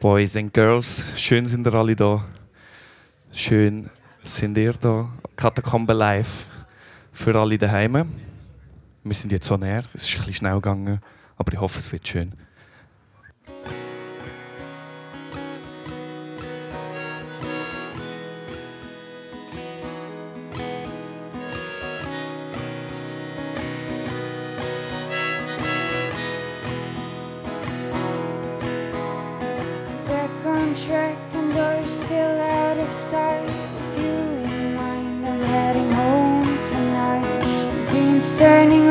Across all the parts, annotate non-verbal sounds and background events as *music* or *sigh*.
Boys and Girls, schön sind ihr alle da. Schön sind ihr da. Katakombe live für alle daheim. Wir sind jetzt so näher, es ist ein bisschen schnell gegangen, aber ich hoffe, es wird schön. The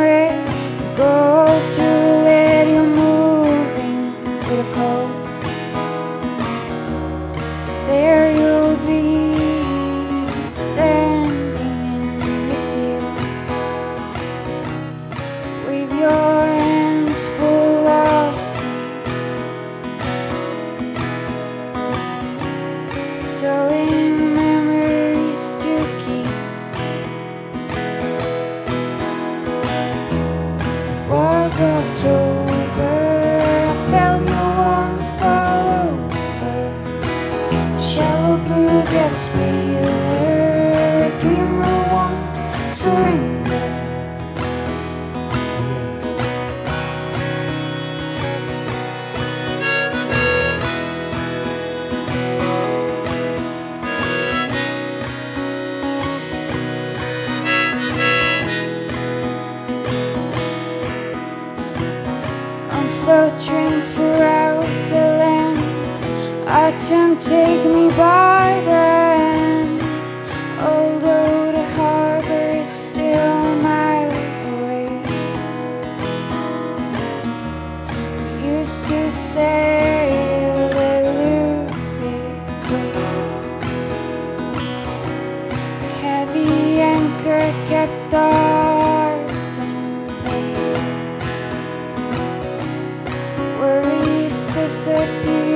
hearts in place. Worries disappeared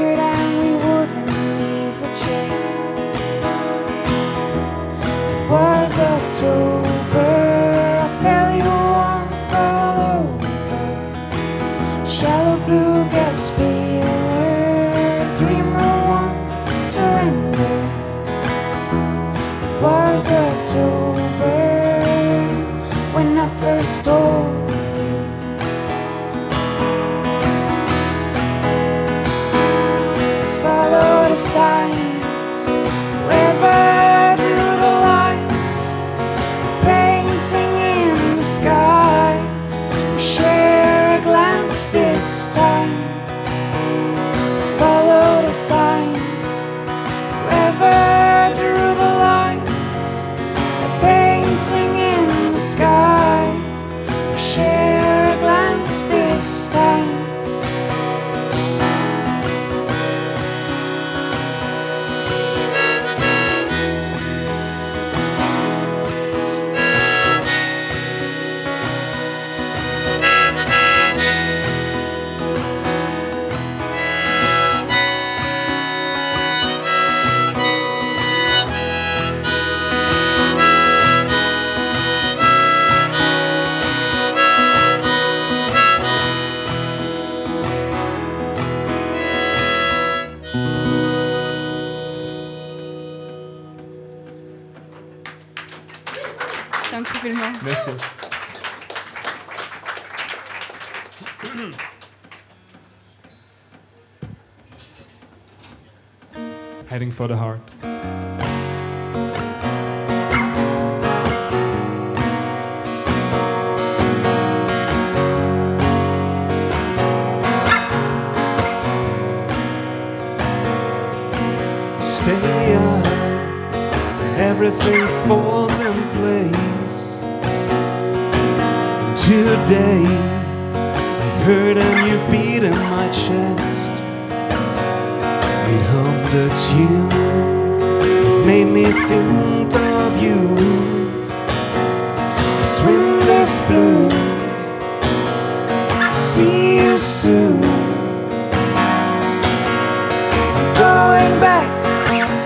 For the heart. Stay up, everything falls in place. Today, I heard a new beat in my chest. Hummed a tune, made me think of you. This wind is blue, see you soon. going back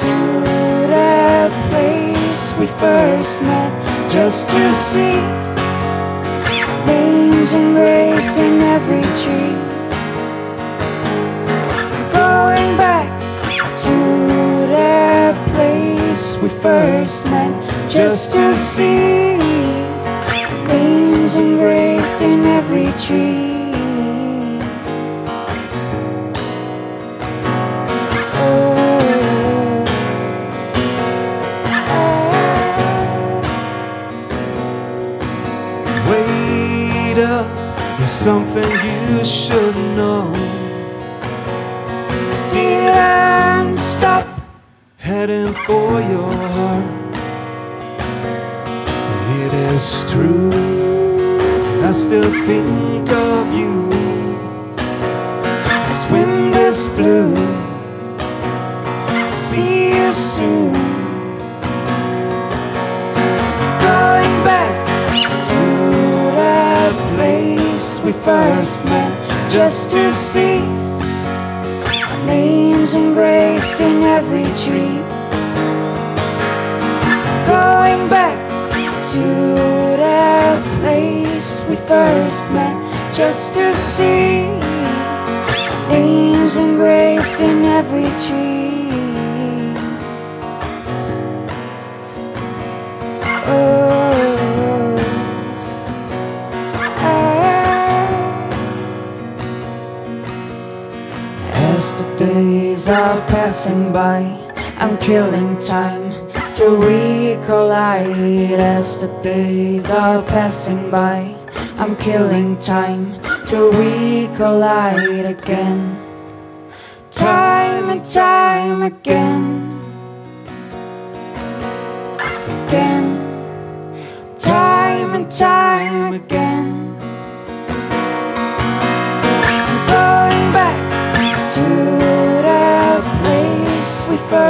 to the place we first met just to see names engraved in every tree. Place we first met, just to see names engraved in every tree. Oh, ah. Wait up, there's something you should know. Heading for your heart. It is true. I still think of you. Swim this blue. See you soon. Going back to that place we first met, just to see names engraved in every tree. Going back to that place we first met, just to see names engraved in every tree. Oh, days are passing by, I'm killing time to recollide. As the days are passing by, I'm killing time to recollide again. Time and time. Again.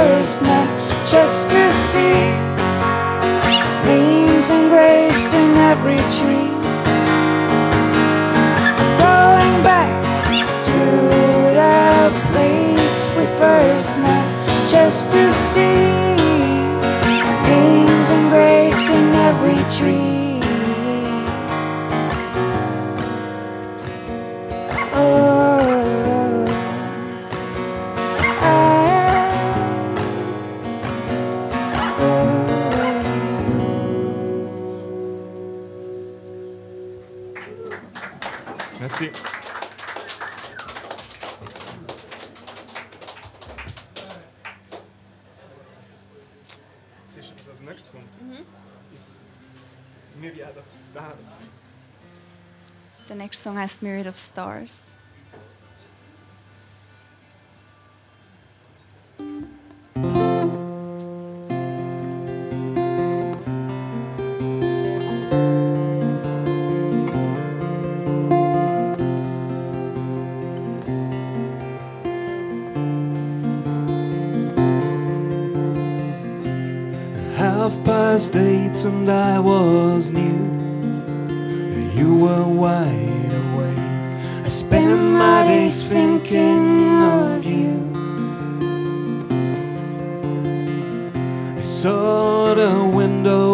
First met, just to see names engraved in every tree. Going back to the place we first met, just to see names engraved in every tree. Song has Myriad of Stars. Half past eight and I was new. You were awake. I spend my days thinking of you. I saw the window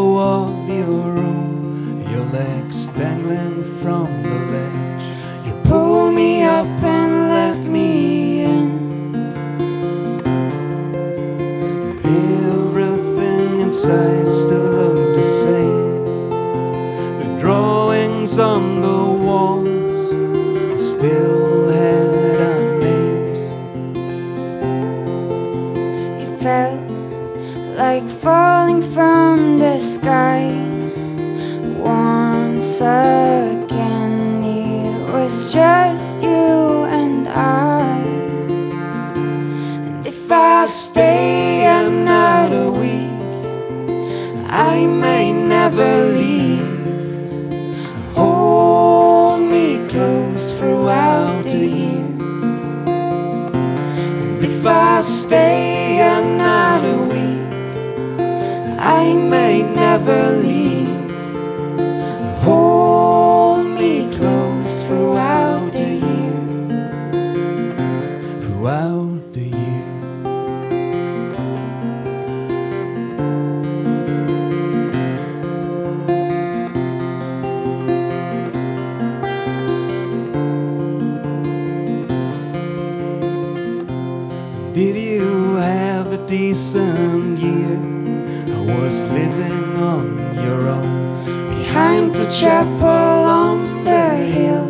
chapel on the hill.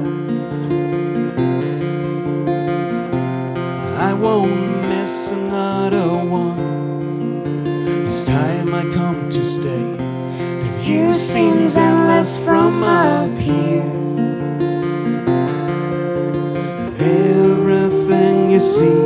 I won't miss another one. This time I come to stay. The view seems endless from up here. Everything you see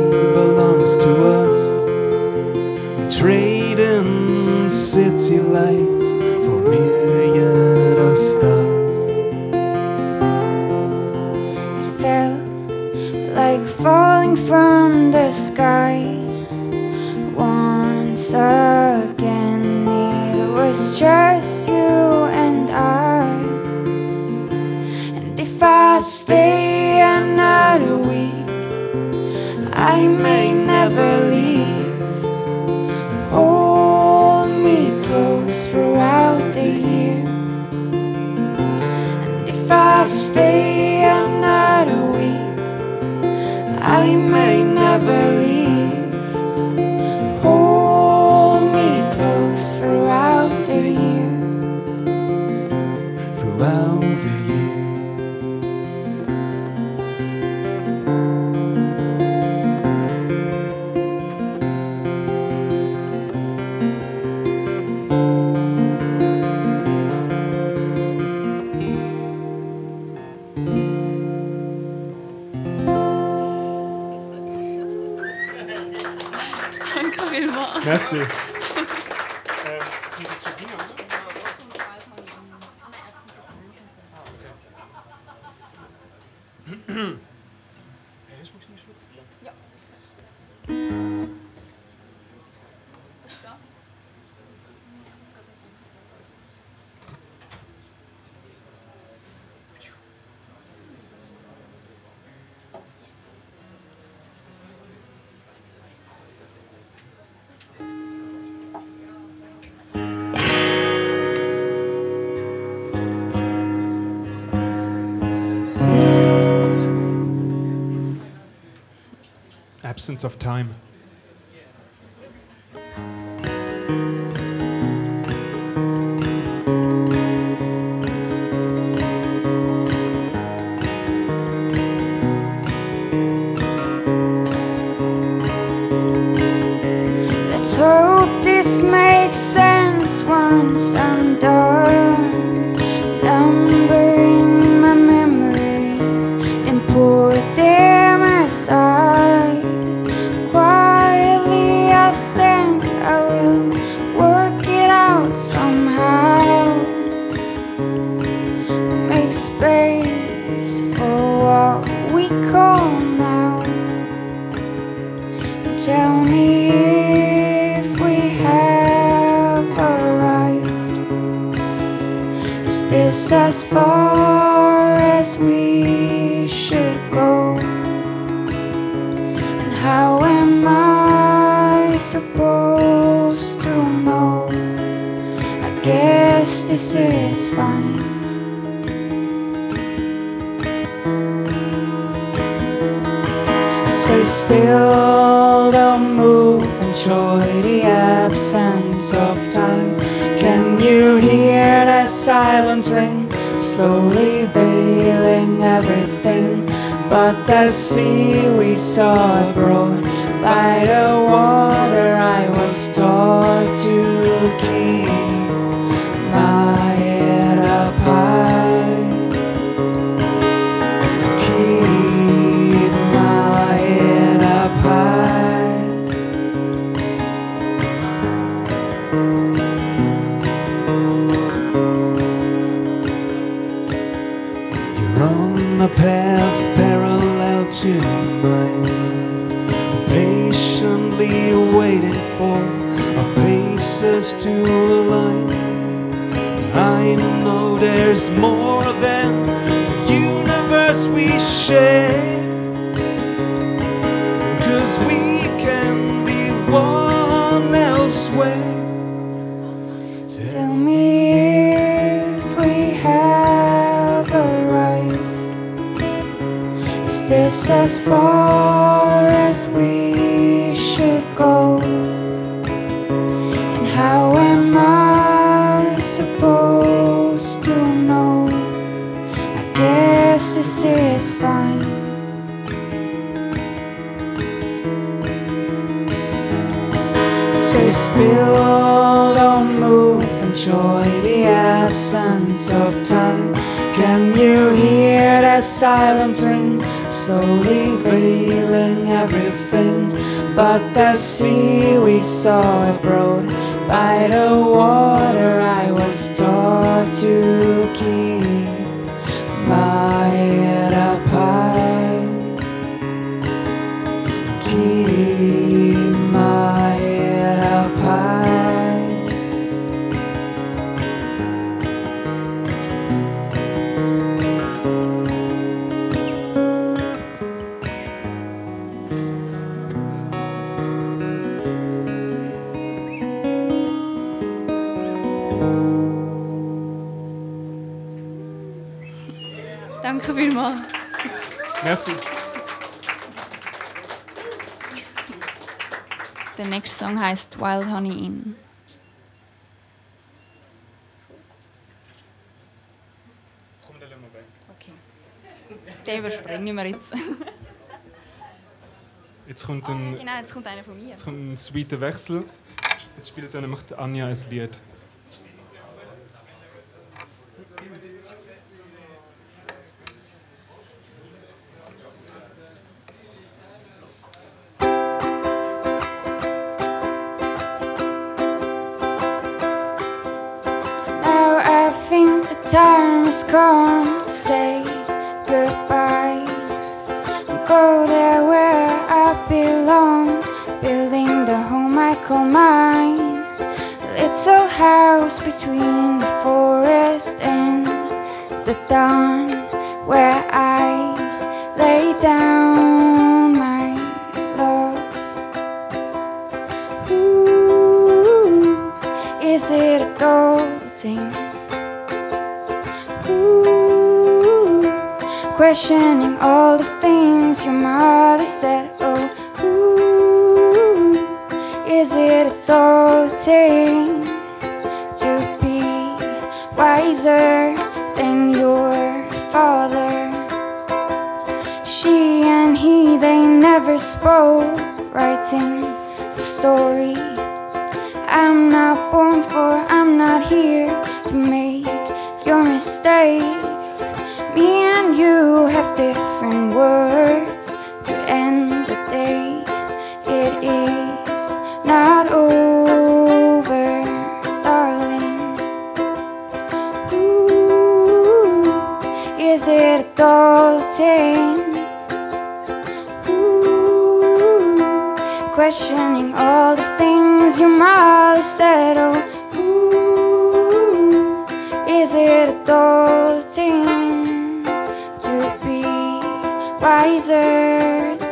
Merci. Of time. Enjoy the absence of time. Can you hear the silence ring, slowly veiling everything? But the sea we saw abroad by the water I was to align. I know there's more than the universe we share, cause we can be one elsewhere. Tell me if we have arrived. Is this as far as we should go? Can you hear the silence ring? Slowly veiling everything. But the sea we saw abroad. By the water I was taught to keep Danke vielmals. Merci. Der nächste Song heißt Wild Honey Inn. Komm, dann lassen wir weg. Okay. Den überspringen wir jetzt. Jetzt kommt ein, genau, jetzt kommt einer von mir. jetzt kommt ein sweeter Wechsel. Jetzt spielt dann nämlich Anja ein Lied. Is it adulting? Ooh, questioning all the things your mother said. Oh, ooh, is it adulting to be wiser than your father? She and he, they never spoke, writing the story. Your wiser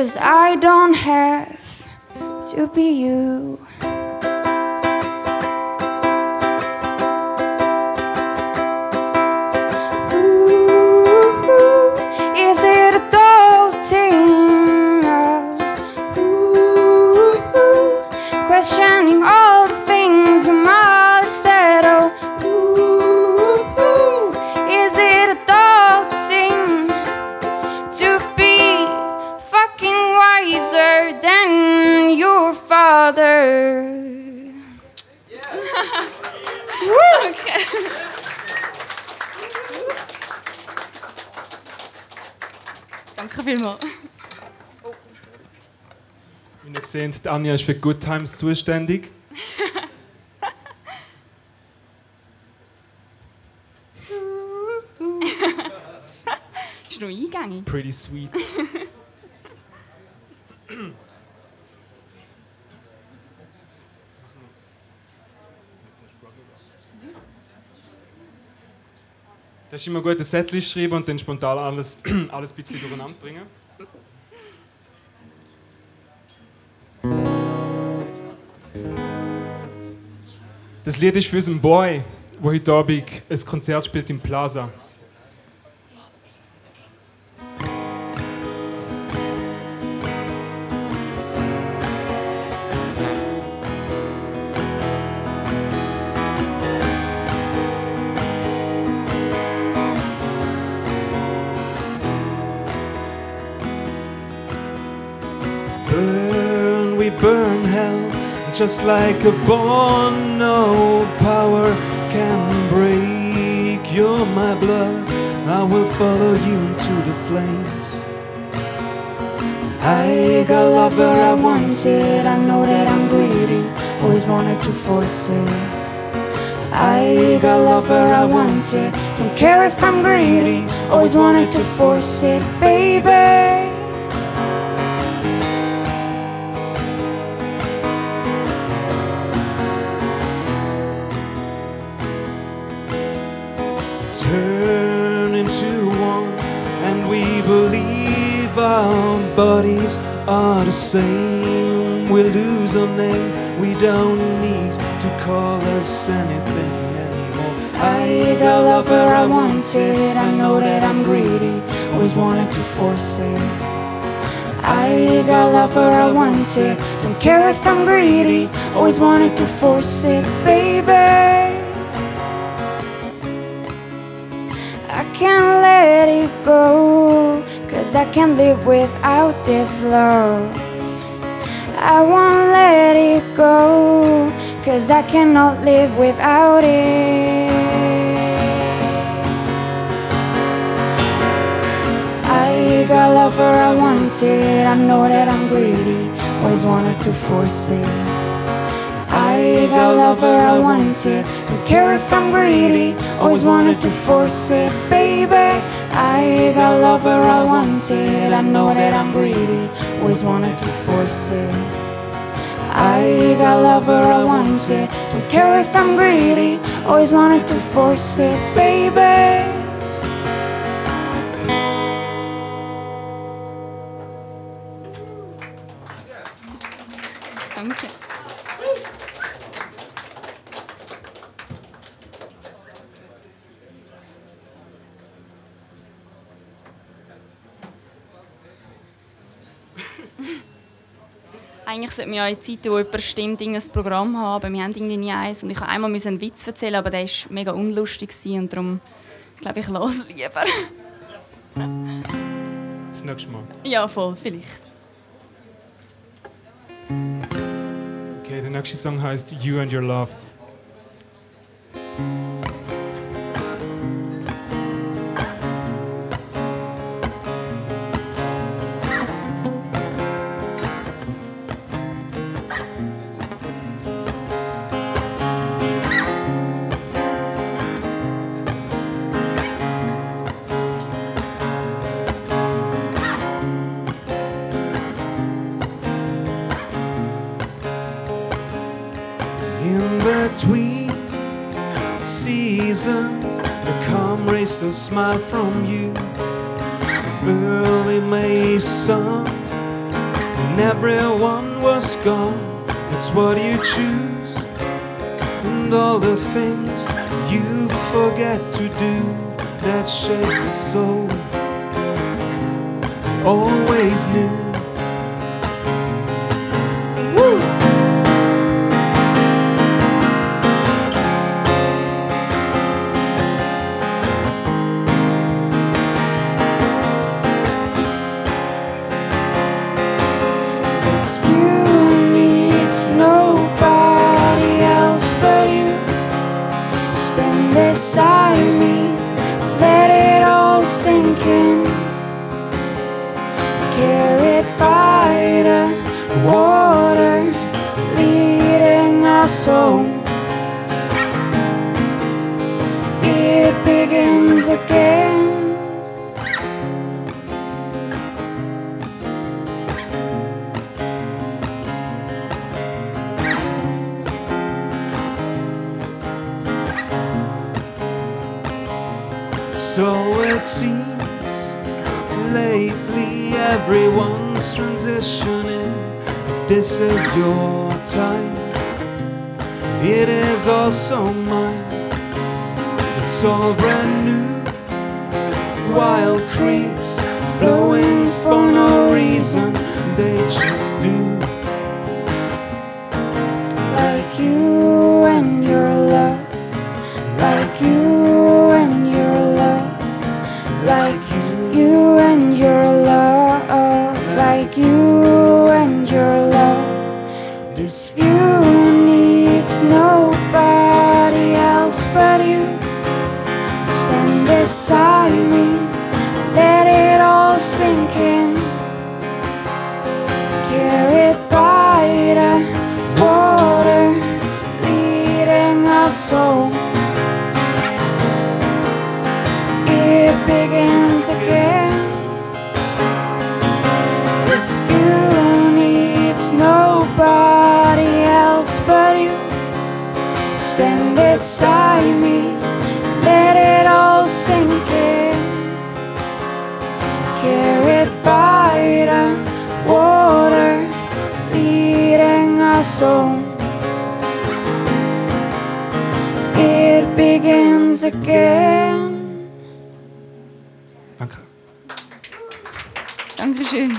Cause I don't have to be you. Vielmals. Wie ihr seht, die Anja ist für Good Times zuständig. *laughs* Ist noch eingängig. Pretty sweet. ist immer gut, eine Setlist schreiben und dann spontan alles, *clears throat* alles ein bisschen durcheinander bringen. Das Lied ist für unseren Boy, der heute Abend ein Konzert spielt im Plaza. Burn, we burn hell just like a bond. No power can break. You're my blood. I will follow you into the flames. I got lover I wanted. I know that I'm greedy. Always wanted to force it. I got lover I wanted. Don't care if I'm greedy. Always wanted to force it, baby. Same. We lose our name, we don't need to call us anything anymore. I got lover I wanted. I know that I'm greedy. Always wanted to force it. I got lover I wanted. Don't care if I'm greedy. Always wanted to force it, baby. I can't let it go. Cause I can't live without this love. I won't let it go. Cause I cannot live without it. I got lover I wanted. I know that I'm greedy. Always wanted to force it. I got lover I wanted. Don't care if I'm greedy. Always wanted to force it, baby. I got lover I wanted. I know that I'm greedy. Always wanted to force it. I got lover I wanted. Don't care if I'm greedy. Always wanted to force it, baby. Eigentlich sollte man ja in Zeiten, wo jemand stimmt, ein Programm haben, aber wir haben irgendwie nie eins. Und ich musste einmal einen Witz erzählen, aber der war mega unlustig und darum glaube ich, los lieber. Das nächste Mal. ja, voll, vielleicht. Okay, der nächste Song heißt You and Your Love. Smile from you. Early May sun, and everyone was gone. It's what you choose, and all the things you forget to do that shape the soul. Always knew. All brand new. Wild creeks flowing for no reason, they just do. Begins again. Danke. Dankeschön.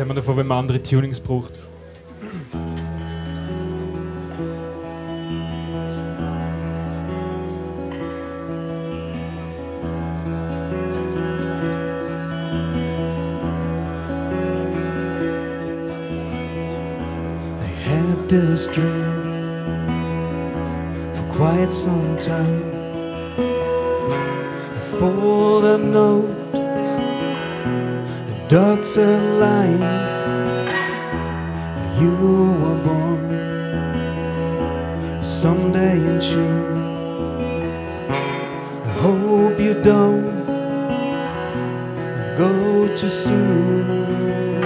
Haben wir davon, wenn man andere Tunings braucht. I this dream for quite some time. A folded note, the dots align. You were born someday in June. I hope you don't go too soon.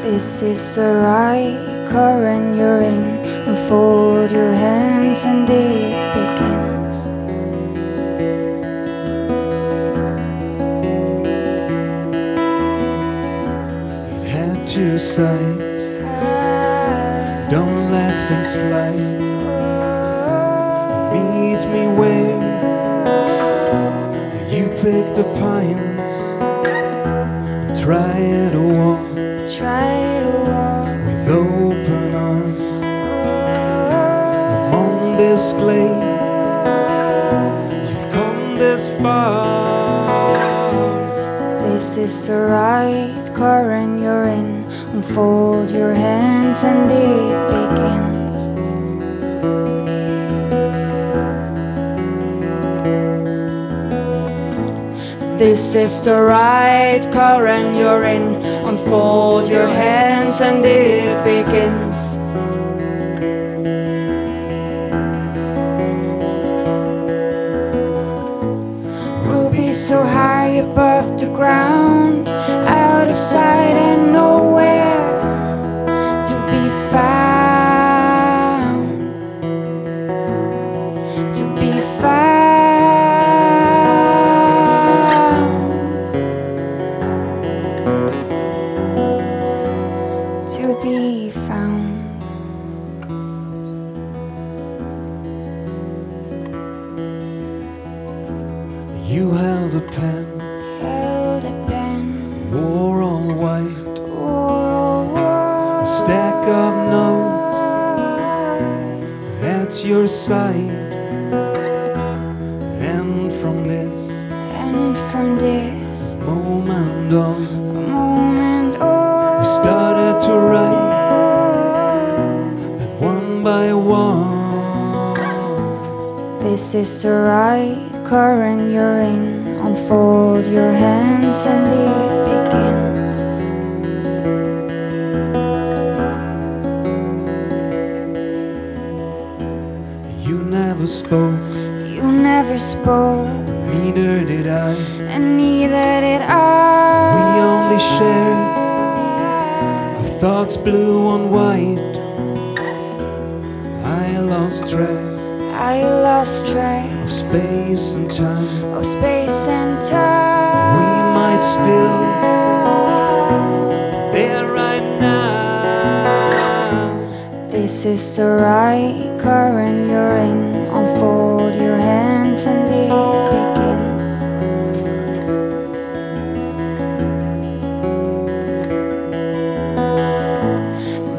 This is the right current you're in. Unfold your hands and it begins. Sides. Don't let things slide. Meet me where you pick the pines. Try to walk Try to walk with open arms among this glade. You've come this far. This is the right current you're in. Unfold your hands and it begins. This is the right current you're in. Unfold your hands and it begins. We'll be so high above the ground, out of sight and nowhere side. And from this And from this moment on, moment on, we started to write them one by one. This is the right current you're in. Unfold your hands and it begins. Never spoke, You never spoke, neither did I. and neither did I. We only shared our thoughts blue on white. I lost track I lost track of space and time. of space and time. We might still be there right now. This is the right current you're in. Unfold your hands and it begins.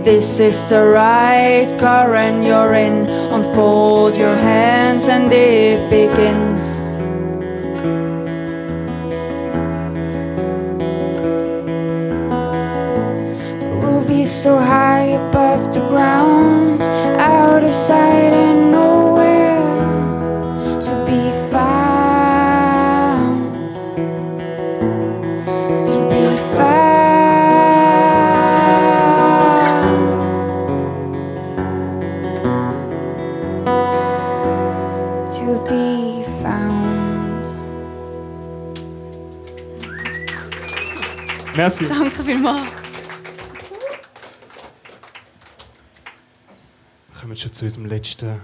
This is the right current you're in. Unfold your hands and it begins. Merci. Danke vielmals. Wir kommen schon zu unserem letzten.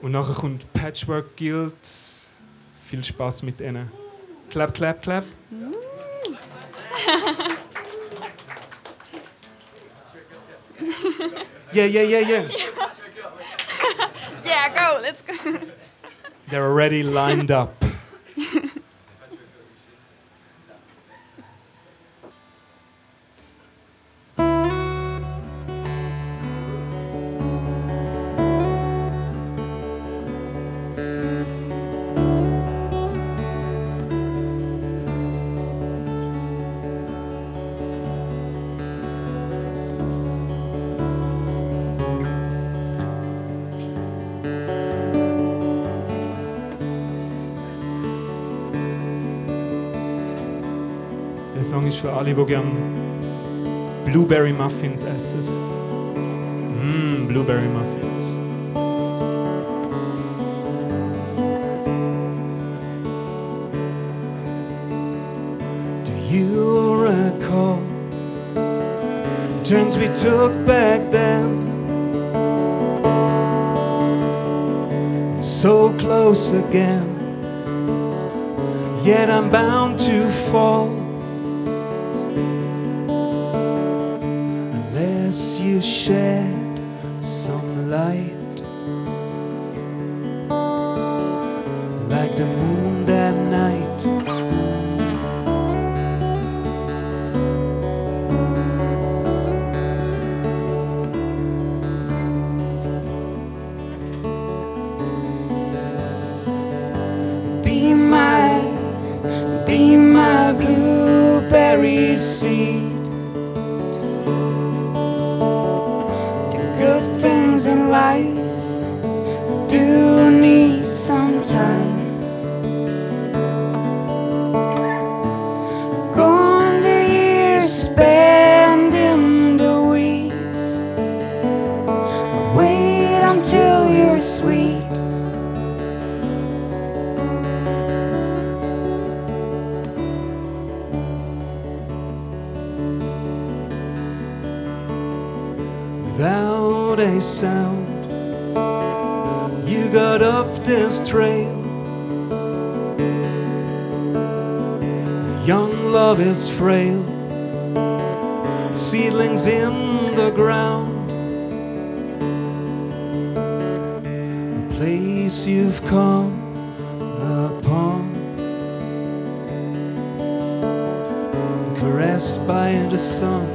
Und nachher kommt Patchwork Guild. Viel Spaß mit ihnen. Clap, clap, clap. Yeah, yeah, yeah, yeah. *laughs* Yeah, go, let's go. They're already lined up. Song ist für alle, die gern Blueberry Muffins essen. Mmm, Blueberry Muffins. Do you recall turns we took back then? So close again, yet I'm bound to fall. Shed some light like the moon that night Be my, be my blueberry seed. In life do need some time. Sound. You got off this trail. Young love is frail, seedlings in the ground. A place you've come upon, caressed by the sun.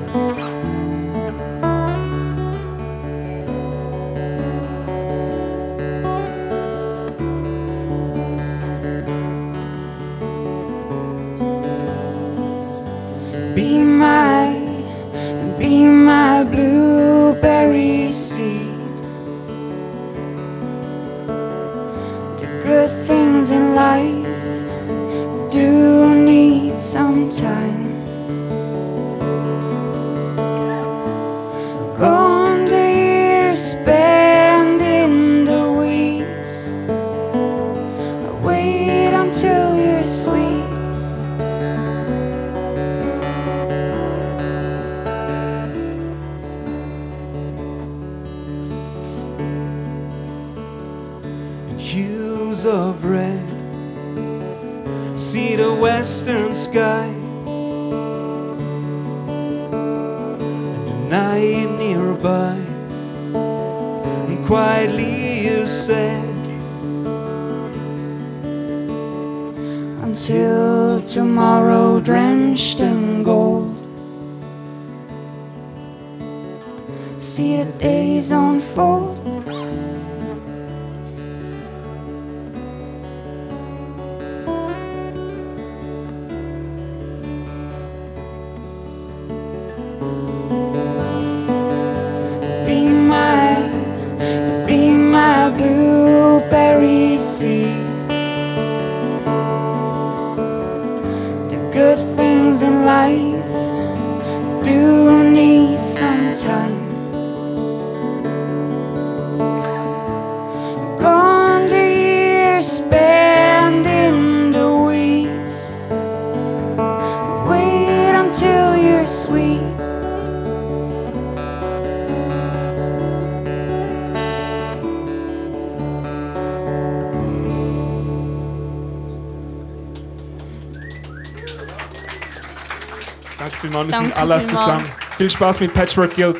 tomorrow drenched in gold. See the days unfold. Alles zusammen. Viel Spaß mit Patchwork Guild.